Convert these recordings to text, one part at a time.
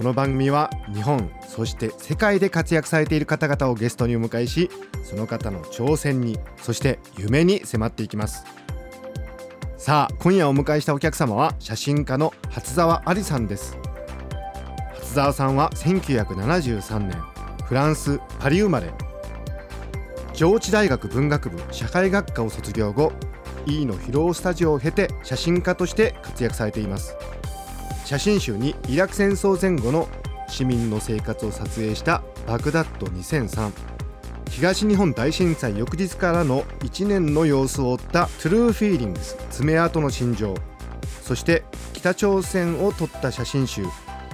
この番組は日本そして世界で活躍されている方々をゲストにお迎えしその方の挑戦にそして夢に迫っていきます。さあ今夜お迎えしたお客様は写真家の初沢ありさんです。初沢さんは1973年フランスパリ生まれ。上智大学文学部社会学科を卒業後 E の披露スタジオを経て写真家として活躍されています。写真集にイラク戦争前後の市民の生活を撮影したバグダッド2003東日本大震災翌日からの1年の様子を追ったトゥルーフィーリングス爪痕の心情。そして北朝鮮を撮った写真集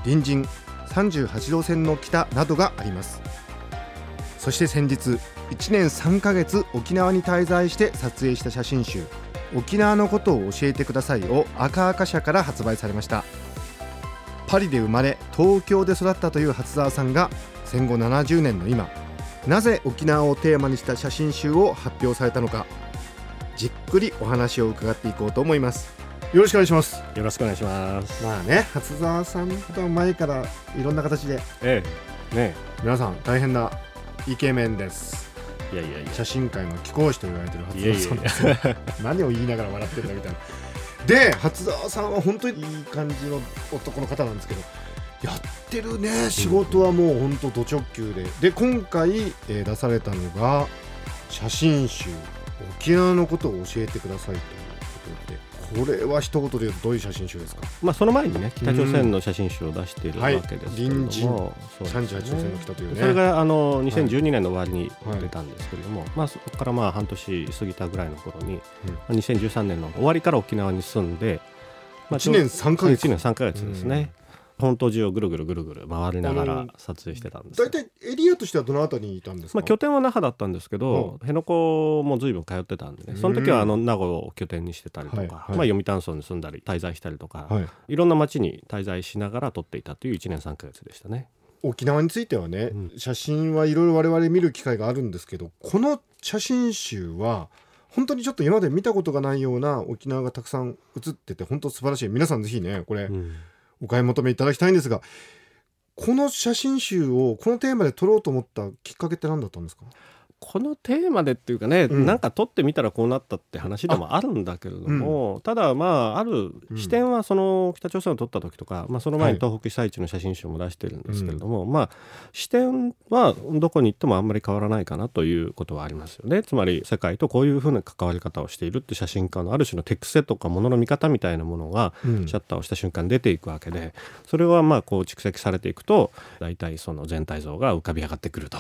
隣人38度線の北などがあります。そして先日1年3ヶ月沖縄に滞在して撮影した写真集「沖縄のことを教えてください」を赤赤社から発売されました。パリで生まれ東京で育ったという初沢さんが戦後70年の今なぜ沖縄をテーマにした写真集を発表されたのかじっくりお話を伺っていこうと思います。よろしくお願いします。よろしくお願いします。まあね初沢さんとは前からいろんな形でええ。ね皆さん大変なイケメンです。いやいやいや。写真界の貴公子と言われてる初沢さんです。よ何を言いながら笑ってるんだみたいなで初澤さんは本当にいい感じの男の方なんですけどやってるね仕事はもう本当ド直球で。で今回、えー出されたのが写真集「沖縄のことを教えてください」と。これは一言で言うとどういう写真集ですか？まあその前にね北朝鮮の写真集を出しているわけですけれども、はい。隣人そうですね。38度線の北というね。それがあの2012年の終わりに出たんですけれども、まあ、そこからまあ半年過ぎたぐらいの頃に、まあ2013年の終わりから沖縄に住んで、まあ、1年3ヶ月。1年3ヶ月ですね、本島中をぐるぐるぐるぐる回りながら撮影してたんですよ。大体エリアとしてはどのあたりにいたんですか、まあ、拠点は那覇だったんですけど、辺野古も随分通ってたんでね。その時はあの名護を拠点にしてたりとか、はいはい。まあ、読谷村に住んだり滞在したりとか、はい、いろんな町に滞在しながら撮っていたという1年3ヶ月でしたね。沖縄についてはね、うん。写真はいろいろ我々見る機会があるんですけどこの写真集は本当にちょっと今まで見たことがないような沖縄がたくさん写ってて本当素晴らしい。皆さんぜひねこれうんお買い求めいただきたいんですがこの写真集をこのテーマで撮ろうと思ったきっかけって何だったんですか？このテーマでっていうかね、うん。なんか撮ってみたらこうなったって話でもあるんだけれども、ただまあある視点はその北朝鮮を撮った時とか、まあ、その前に東北被災地の写真集も出してるんですけれども、まあ視点はどこに行ってもあんまり変わらないかなということはありますよね。つまり世界とこういうふうな関わり方をしているって写真家のある種の手癖とかものの見方みたいなものがうん。シャッターをした瞬間に出ていくわけでそれはまあこう蓄積されていくと大体その全体像が浮かび上がってくると。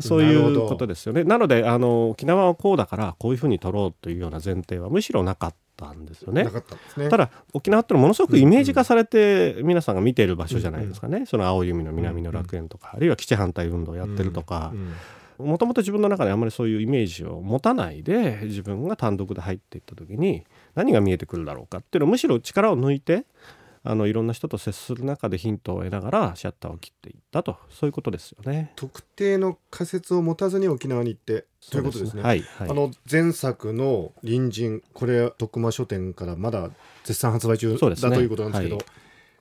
そういうことですよね。なのであの沖縄はこうだからこういうふうに撮ろうというような前提はむしろなかったんですよね。な。かったんですね。ただ沖縄ってのはものすごくイメージ化されて皆さんが見ている場所じゃないですかね、その青い海の南の楽園とか、あるいは基地反対運動をやってるとか。うん。もともと自分の中であんまりそういうイメージを持たないで自分が単独で入っていった時に何が見えてくるだろうかっていうのをむしろ力を抜いてあのいろんな人と接する中でヒントを得ながらシャッターを切っていったと。そういうことですよね。特定の仮説を持たずに沖縄に行ってということですね。はい、はい、あの前作の「隣人」これ徳間書店からまだ絶賛発売中だ、ねということなんですけど、はい。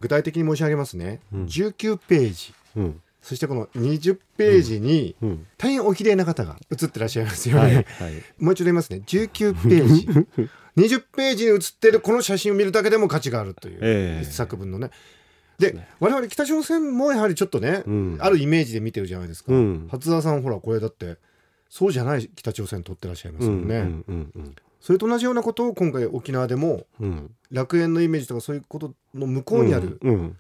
具体的に申し上げますね、うん。19ページ。うん。そしてこの20ページにうん。大変お綺麗な方が写ってらっしゃいますよね、もう一度言いますね。19ページ 20ページに写ってるこの写真を見るだけでも価値があるという、ええ。一作分のね。で我々北朝鮮もやはりちょっとね、うんあるイメージで見てるじゃないですか、うん。初沢さんほらこれだってそうじゃない北朝鮮撮ってらっしゃいますよね、うんうんうんそれと同じようなことを今回沖縄でもうんうん。楽園のイメージとかそういうことの向こうにあるうんうん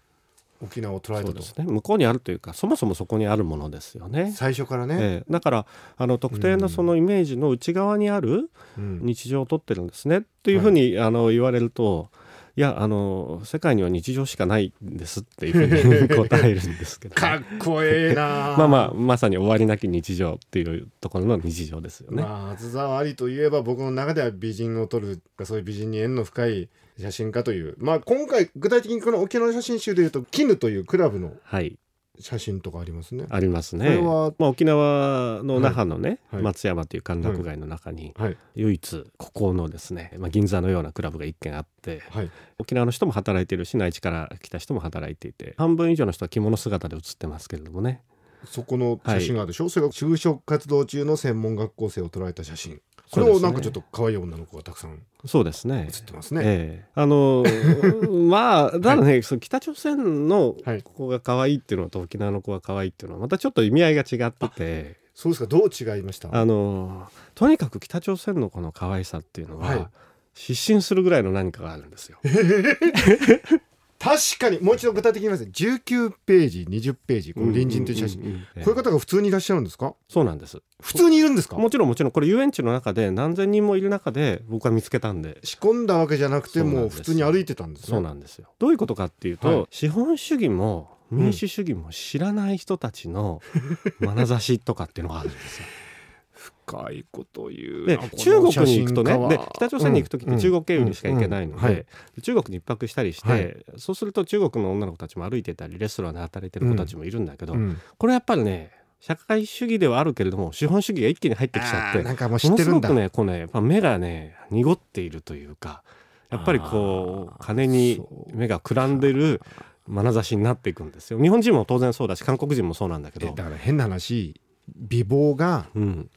沖縄を捉えたと、ですね。向こうにあるというかそもそもそこにあるものですよね。最初からね、ええ。だからあの特定のそのイメージの内側にあるうん。日常を撮ってるんですね。っていうふうに、あの言われるといやあの世界には日常しかないんですっていうふうに答えるんですけど、かっこええな まあまあまさに終わりなき日常っていうところの日常ですよね。まあ松沢ありといえば僕の中では美人を撮るそういう美人に縁の深い写真家という。まあ今回具体的にこの沖縄の写真集でいうと絹というクラブのはい写真とかありますね。ありますね。これはまあ、沖縄の那覇のね、はい。はい松山という歓楽街の中に、はい。唯一ここのですね、まあ、銀座のようなクラブが一軒あってはい。沖縄の人も働いてるし内地から来た人も働いていて半分以上の人は着物姿で写ってますけれどもねそこの写真があるでしょ、それが就職活動中の専門学校生を捉えた写真。これをなんかちょっと可愛い女の子がたくさんそうですね。写ってますね。ええ。あの まあただね、その北朝鮮のはい。子が可愛いっていうのと沖縄の子が可愛いっていうのはまたちょっと意味合いが違ってて。そうですか。どう違いました？あのとにかく北朝鮮の子の可愛さっていうのは、はい。失神するぐらいの何かがあるんですよ。確かにもう一度具体的に言います19ページ20ページこの隣人という写真、んんんんこういう方が普通にいらっしゃるんですか？そうなんです。普通にいるんですか？もちろんもちろん。これ遊園地の中で何千人もいる中で僕は見つけたんで。仕込んだわけじゃなくてもう普通に歩いてたんですね。そうなんですよ。どういうことかっていうと、はい。資本主義も民主主義も知らない人たちの眼差しとかっていうのがあるんですよ。深いこと言うで中国に行くとねで北朝鮮に行く時って中国経由にしか行けないのうんうんうんはい。で中国に一泊したりして、はい。そうすると中国の女の子たちも歩いてたりレストランで働いてる子たちもいるんだけど、うん。これやっぱりね社会主義ではあるけれども資本主義が一気に入ってきちゃってなんかもう知ものすごってるんだ。くねこうねやっぱ目がね濁っているというかやっぱりこう金に目がくらんでる眼差しになっていくんですよ。日本人も当然そうだし韓国人もそうなんだけど、えだから変な話美貌がうん、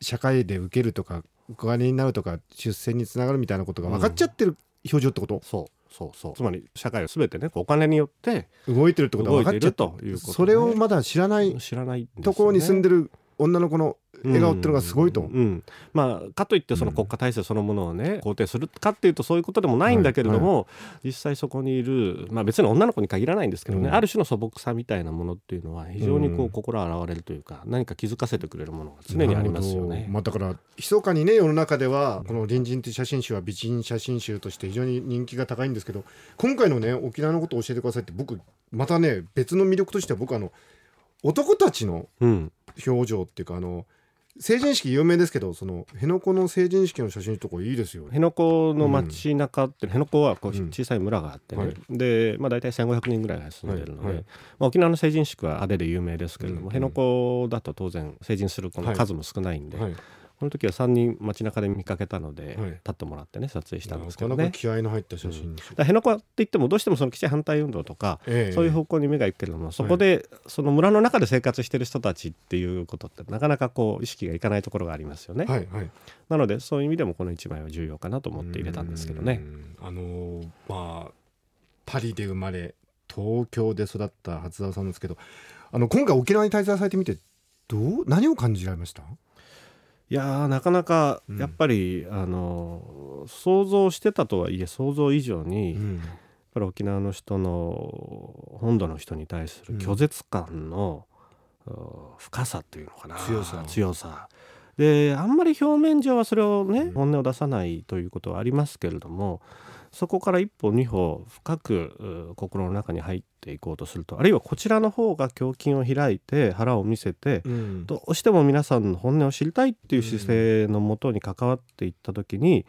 社会で受けるとかお金になるとか出世につながるみたいなことが分かっちゃってる表情ってこと、そうそうそう。つまり社会を全てねお金によって動いてるってことが分かっちゃって動いているということね。それをまだ知らない知らないね。ところに住んでる女の子の笑顔っていうのがすごいと、う。んうんまあかといってその国家体制そのものをね肯定するかっていうとそういうことでもないんだけれども、実際そこにいる、まあ、別に女の子に限らないんですけどね、うん。ある種の素朴さみたいなものっていうのは非常にこううん。心洗われるというか、何か気づかせてくれるものが常にありますよね。まあ、だから密かにね世の中ではこの「隣人」という写真集は美人写真集として非常に人気が高いんですけど今回のね沖縄のことを教えてくださいって僕またね別の魅力としては僕あの男たちのうん、表情っていうかあの成人式有名ですけどその辺野古の成人式の写真とかいいですよね。辺野古の街中って、辺野古はこううん。小さい村があってね、はい。で、まあ、大体1500人ぐらいが住んでるので、はいはい。まあ、沖縄の成人式はあれで有名ですけれども、うん。辺野古だと当然成人する子の数も少ないんで、はい、この時は3人街中で見かけたので、はい立ってもらってね撮影したんですけなかな。か気合いの入った写真にしてだから辺野古って言ってもどうしてもその基地反対運動とか、ええそういう方向に目が行くけれどもそこでその村の中で生活してる人たちっていうことってなかなかこう意識がいかないところがありますよね。はいはいなのでそういう意味でもこの1枚は重要かなと思って入れたんですけどね。うんあのーまあパリで生まれ東京で育った初沢さんですけどあの今回沖縄に滞在されてみてどう何を感じられました？いやーなかなかうん。やっぱり、あの想像してたとはいえ想像以上に、やっんぱり沖縄の人の本土の人に対する拒絶感の、う深さっていうのかな。強さ。強さ。であんまり表面上はそれをね、うん。本音を出さないということはありますけれどもそこから一歩二歩深くう心の中に入っていこうとするとあるいはこちらの方が胸筋を開いて腹を見せて、うん。どうしても皆さんの本音を知りたいっていう姿勢のもとに関わっていった時に、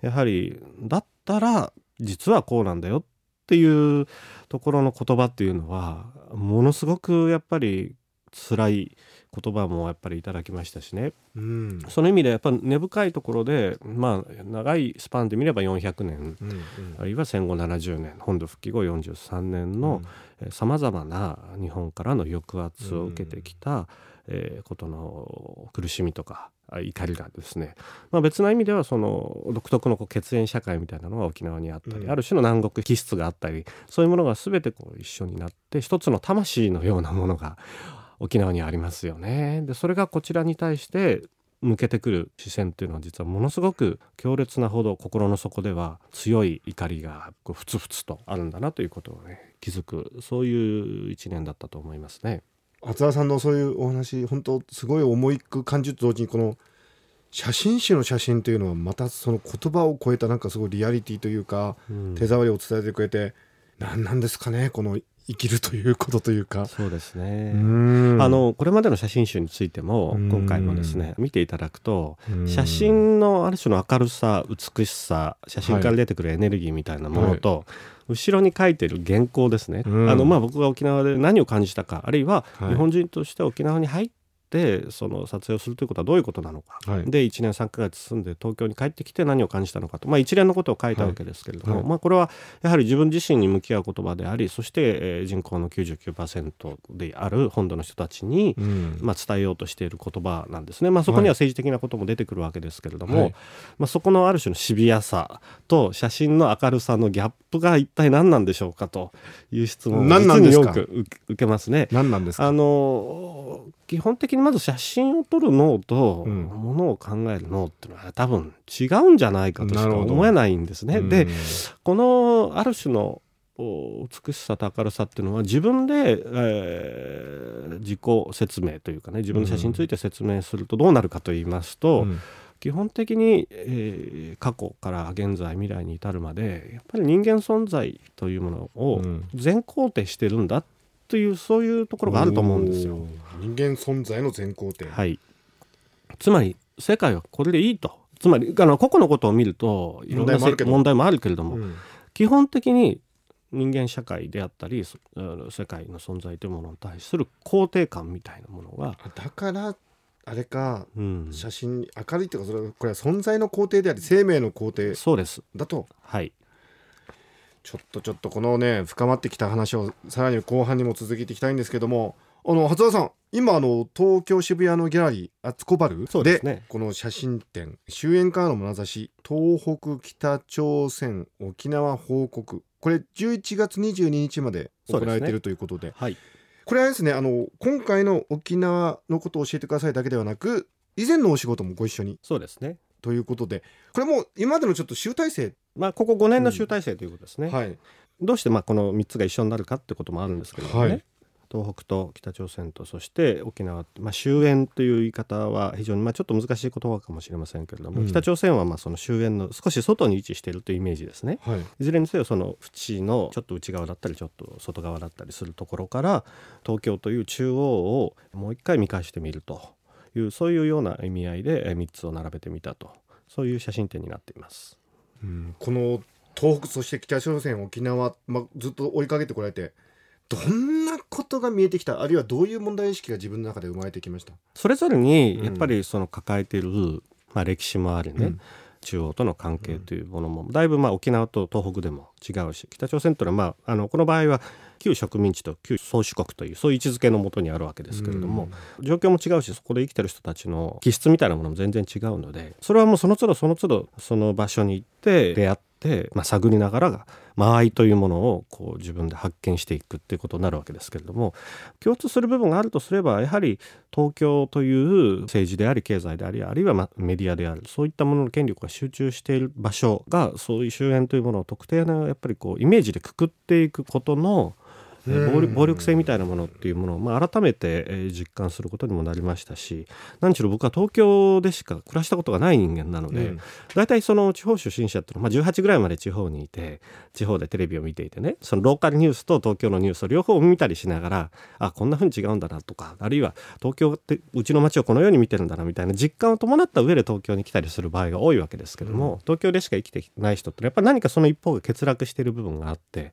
やはりだったら実はこうなんだよっていうところの言葉っていうのはものすごくやっぱり辛い言葉もやっぱりいただきましたしね。うん。その意味でやっぱ根深いところでまあ長いスパンで見れば400年。うんあるいは戦後70年。本土復帰後43年のさまざまな日本からの抑圧を受けてきた、えーことの苦しみとかあ怒りがですね、まあ、別な意味ではその独特のこう血縁社会みたいなのが沖縄にあったり、うん。ある種の南国気質があったりそういうものが全てこう一緒になって一つの魂のようなものが沖縄にありますよね。でそれがこちらに対して向けてくる視線っていうのは実はものすごく強烈なほど心の底では強い怒りがふつふつとあるんだなということをね気づくそういう一年だったと思いますね。厚田さんのそういうお話本当すごい重いく感じと同時にこの写真集の写真というのはまたその言葉を超えたなんかすごいリアリティというか、うん手触りを伝えてくれて何なんですかねこの生きるということというか。そうですね、うん。あのこれまでの写真集についてもうん。今回もですね見ていただくとうん。写真のある種の明るさ美しさ写真から出てくるエネルギーみたいなものと、後ろに書いてる原稿ですね、うん。あのまあ僕が沖縄で何を感じたかあるいははい。日本人として沖縄に入ってその撮影をするということはどういうことなのか、はい。で1年3ヶ月住んで東京に帰ってきて何を感じたのかと、まあ、一連のことを書いたわけですけれども、はい。はいまあ、これはやはり自分自身に向き合う言葉でありそして、えー人口の99%である本土の人たちに、うん。まあ、伝えようとしている言葉なんですね、まあ、そこには政治的なことも出てくるわけですけれども、はい。まあ、そこのある種のシビアさと写真の明るさのギャップが一体何なんでしょうかという質問を何なんですか？実によく受け受けますね。何なんですか？あの基本的にまず写真を撮る脳とうん。ものを考える脳っていうのは多分違うんじゃないかとしか思えないんですね。うん。でこのある種のお美しさと明るさっていうのは自分で、えー自己説明というかね自分の写真について説明するとどうなるかと言いますと、うん。基本的に、えー過去から現在未来に至るまでやっぱり人間存在というものをうん。全肯定してるんだというそういうところがあると思うんですよ。人間存在の全肯定。はい、つまり世界はこれでいいと。つまりあの個々のことを見るといろんな問題もあるけれども、うん。基本的に人間社会であったり世界の存在というものに対する肯定感みたいなものが、あだからあれかうん、写真に明るいっていうかそれはこれは存在の肯定であり生命の肯定そうです。だと。はいちょっとちょっとこのね深まってきた話をさらに後半にも続けていきたいんですけどもあの初田さん今あの東京渋谷のギャラリーアツコバルですね。この写真展終焉からの眼差し東北北朝鮮沖縄報告。これ11月22日まで行われているということで。はい。これはですねあの今回の沖縄のことを教えてくださいだけではなく以前のお仕事もご一緒に。そうですね。ということで。これもう今までのちょっと集大成、まあここ5年の集大成ということですね、はい。どうしてまあこの3つが一緒になるかってこともあるんですけれどもね、はい。東北と北朝鮮とそして沖縄まあ、終焉という言い方は非常にまあちょっと難しい言葉かもしれませんけれども、うん。北朝鮮はまあその終焉の少し外に位置しているというイメージですね。はい。いずれにせよその縁のちょっと内側だったりちょっと外側だったりするところから東京という中央をもう一回見返してみるというそういうような意味合いで3つを並べてみたと。そういう写真展になっています。うん。この東北そして北朝鮮沖縄、まあ、ずっと追いかけてこられてどんなことが見えてきたあるいはどういう問題意識が自分の中で生まれてきました、それぞれにうんやっぱりその抱えている、まあ、歴史もありね、うん中央との関係というものもだいぶまあ沖縄と東北でも違うし北朝鮮というのはまああのこの場合は旧植民地と旧宗主国というそういう位置づけのもとにあるわけですけれども、状況も違うしそこで生きてる人たちの気質みたいなものも全然違うのでそれはもうその都度その都度その場所に行って出会って、まあ、探りながらが間合いというものをこう自分で発見していくっていうことになるわけですけれども共通する部分があるとすればやはり東京という政治であり経済でありあるいはまメディアであるそういったものの権力が集中している場所がそういう終焉というものを特定のやっぱりこうイメージでくくっていくことの暴力暴力性みたいなものっていうものを、まあ、改めて、えー実感することにもなりましたし何しろ僕は東京でしか暮らしたことがない人間なので、うん。大体その地方出身者っていうのは、まあ、18ぐらいまで地方にいて地方でテレビを見ていてねそのローカルニュースと東京のニュースを両方見たりしながらあこんな風に違うんだなとかあるいは東京ってうちの街をこのように見てるんだなみたいな実感を伴った上で東京に来たりする場合が多いわけですけども、東京でしか生きてない人ってやっぱり何かその一方が欠落している部分があって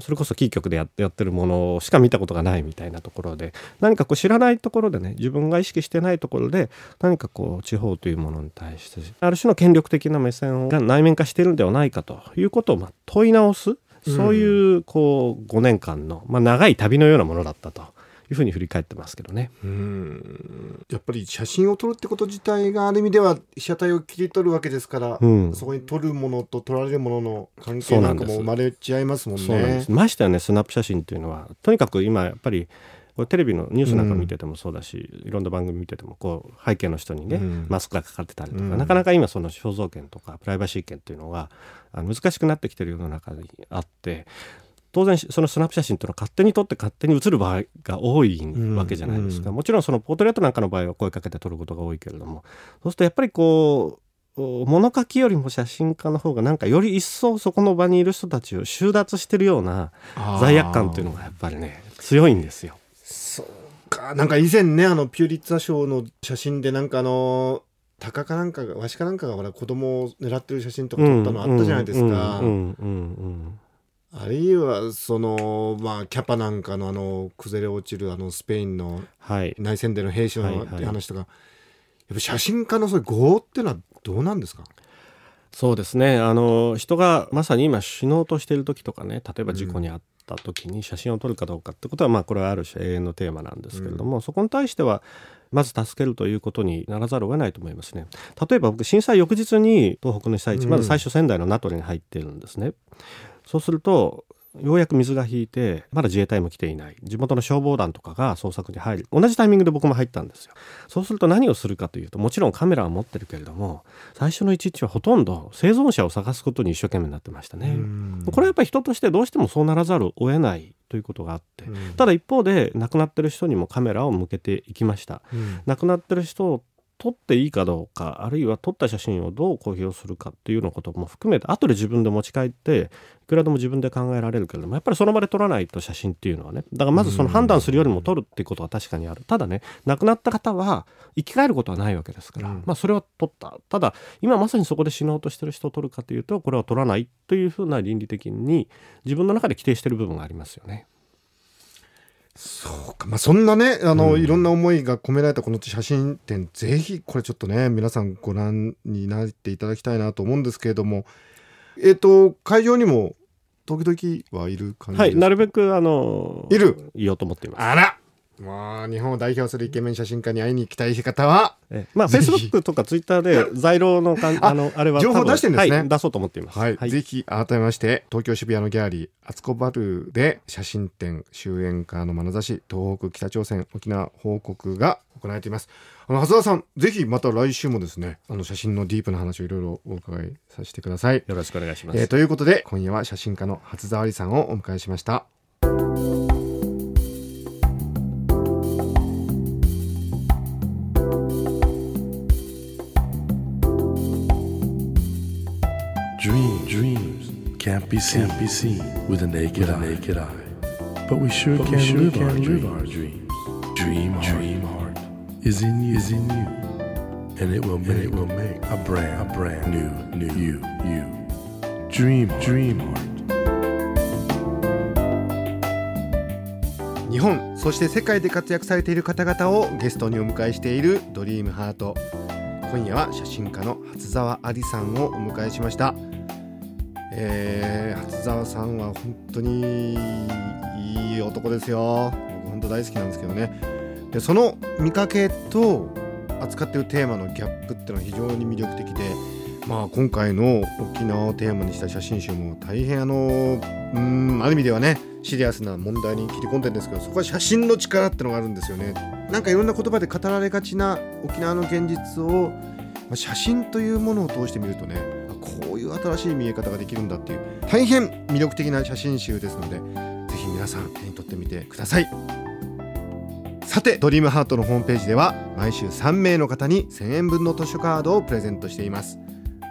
それこそキー局でやってやってるものしか見たことがないみたいなところで何かこう知らないところでね自分が意識してないところで何かこう地方というものに対してある種の権力的な目線が内面化してるんではないかということをま問い直す。そういうこう5年間の、まあ、長い旅のようなものだったと。いうふうに振り返ってますけどね。うん。やっぱり写真を撮るってこと自体がある意味では被写体を切り取るわけですから、うん。そこに撮るものと撮られるものの関係なんかも生まれちゃいますもんね。そうなんです。ましてやねスナップ写真っていうのはとにかく今やっぱりこれテレビのニュースなんか見ててもそうだし、いろんな番組見ててもこう背景の人にね、うん。マスクがかかってたりとか、うん。なかなか今その肖像権とかプライバシー権っていうのが難しくなってきてる世の中にあって当然そのスナップ写真っていうのは勝手に撮って勝手に写る場合が多いわけじゃないですか、うん、もちろんそのポートレートなんかの場合は声かけて撮ることが多いけれどもそうするとやっぱりこう物書きよりも写真家の方がなんかより一層そこの場にいる人たちを収奪してるような罪悪感っていうのがやっぱりね強いんですよ。そうか。なんか以前ねあのピューリッツァ賞の写真でなんかあの鷹かなんかがわしかなんかがほら子供を狙ってる写真とか撮ったのあったじゃないですか。あるいはそのまあキャパなんかのあの崩れ落ちるあのスペインの内戦での兵士の話とか、やっぱ写真家のそういう業っていうのはどうなんですか？そうですね。あの人がまさに今死のうとしている時とかね例えば事故に遭った時に写真を撮るかどうかってことは、まあこれはある種永遠のテーマなんですけれども、うん、そこに対してはまず助けるということにならざるを得ないと思いますね。例えば僕震災翌日に東北の被災地、まず最初仙台の名取に入ってるんですねそうするとようやく水が引いてまだ自衛隊も来ていない。地元の消防団とかが捜索に入る。同じタイミングで僕も入ったんですよ。そうすると何をするかというともちろんカメラは持ってるけれども最初の一日はほとんど生存者を探すことに一生懸命になってましたね。これはやっぱり人としてどうしてもそうならざるを得ないということがあって、ただ一方で亡くなってる人にもカメラを向けていきました、うん、亡くなってる人撮っていいかどうかあるいは撮った写真をどう公表するかっていうようなことも含めて後で自分で持ち帰っていくらでも自分で考えられるけれどもやっぱりその場で撮らないと写真っていうのはねだからまずその判断するよりも撮るっていうことは確かにある。ただね亡くなった方は生き返ることはないわけですから、うん、まあそれは撮った。ただ今まさにそこで死のうとしてる人を撮るかというとこれは撮らないというふうな倫理的に自分の中で規定してる部分がありますよね。そうか、まあ、そんなねあの、うん、いろんな思いが込められたこの写真展ぜひこれちょっとね皆さんご覧になっていただきたいなと思うんですけれどもえっ、ー、と会場にも時々はいる感じはいなるべくあのいる。いようと思っています。あらまあ、日本を代表するイケメン写真家に会いに行きたい方は、えまあ、フェイスブックとかツイッターで在廊のかんあのあれは情報出してるんですね、はい、出そうと思っています、はい、はい、ぜひ改めまして東京渋谷のギャラリーアツコバルで写真展終演家の眼差し東北北朝鮮沖縄報告が行われています。あの長谷川さんぜひまた来週もですねあの写真のディープな話をいろいろお伺いさせてください。よろしくお願いします、えー、ということで今夜は写真家の初沢里さんをお迎えしました「be seen, can't be seen with a naked, with a naked eye. eye. But we sure but can, we sure live, can our live our dreams. Dream, dream heart is in you, is in you. And it will make, it will make a brand, a brand new, new you, you. Dream, dream heart. 日本そして世界で活躍されている方々をゲストにお迎えしているドリームハート今夜は写真家の初沢ありさんをお迎えしましたえー、初沢さんは本当にいい男ですよ。僕本当大好きなんですけどね。でその見かけと扱っているテーマのギャップっていうのは非常に魅力的で、まあ、今回の沖縄をテーマにした写真集も大変あのうんある意味ではねシリアスな問題に切り込んでるんですけどそこは写真の力ってのがあるんですよね。なんかいろんな言葉で語られがちな沖縄の現実を、まあ、写真というものを通してみるとねいう新しい見え方ができるんだっていう大変魅力的な写真集ですのでぜひ皆さん手に取ってみてください。さてドリームハートのホームページでは毎週3名の方に1000円分の図書カードをプレゼントしています。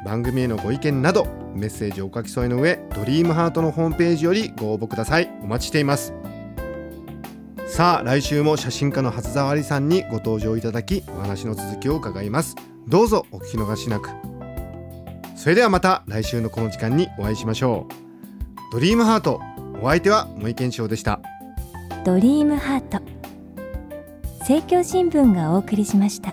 番組へのご意見などメッセージをお書き添えの上ドリームハートのホームページよりご応募ください。お待ちしています。さあ来週も写真家の初沢里さんにご登場いただきお話の続きを伺います。どうぞお聞き逃しなく。それではまた来週のこの時間にお会いしましょう。ドリームハートお相手は森健翔でした。ドリームハート。政教新聞がお送りしました。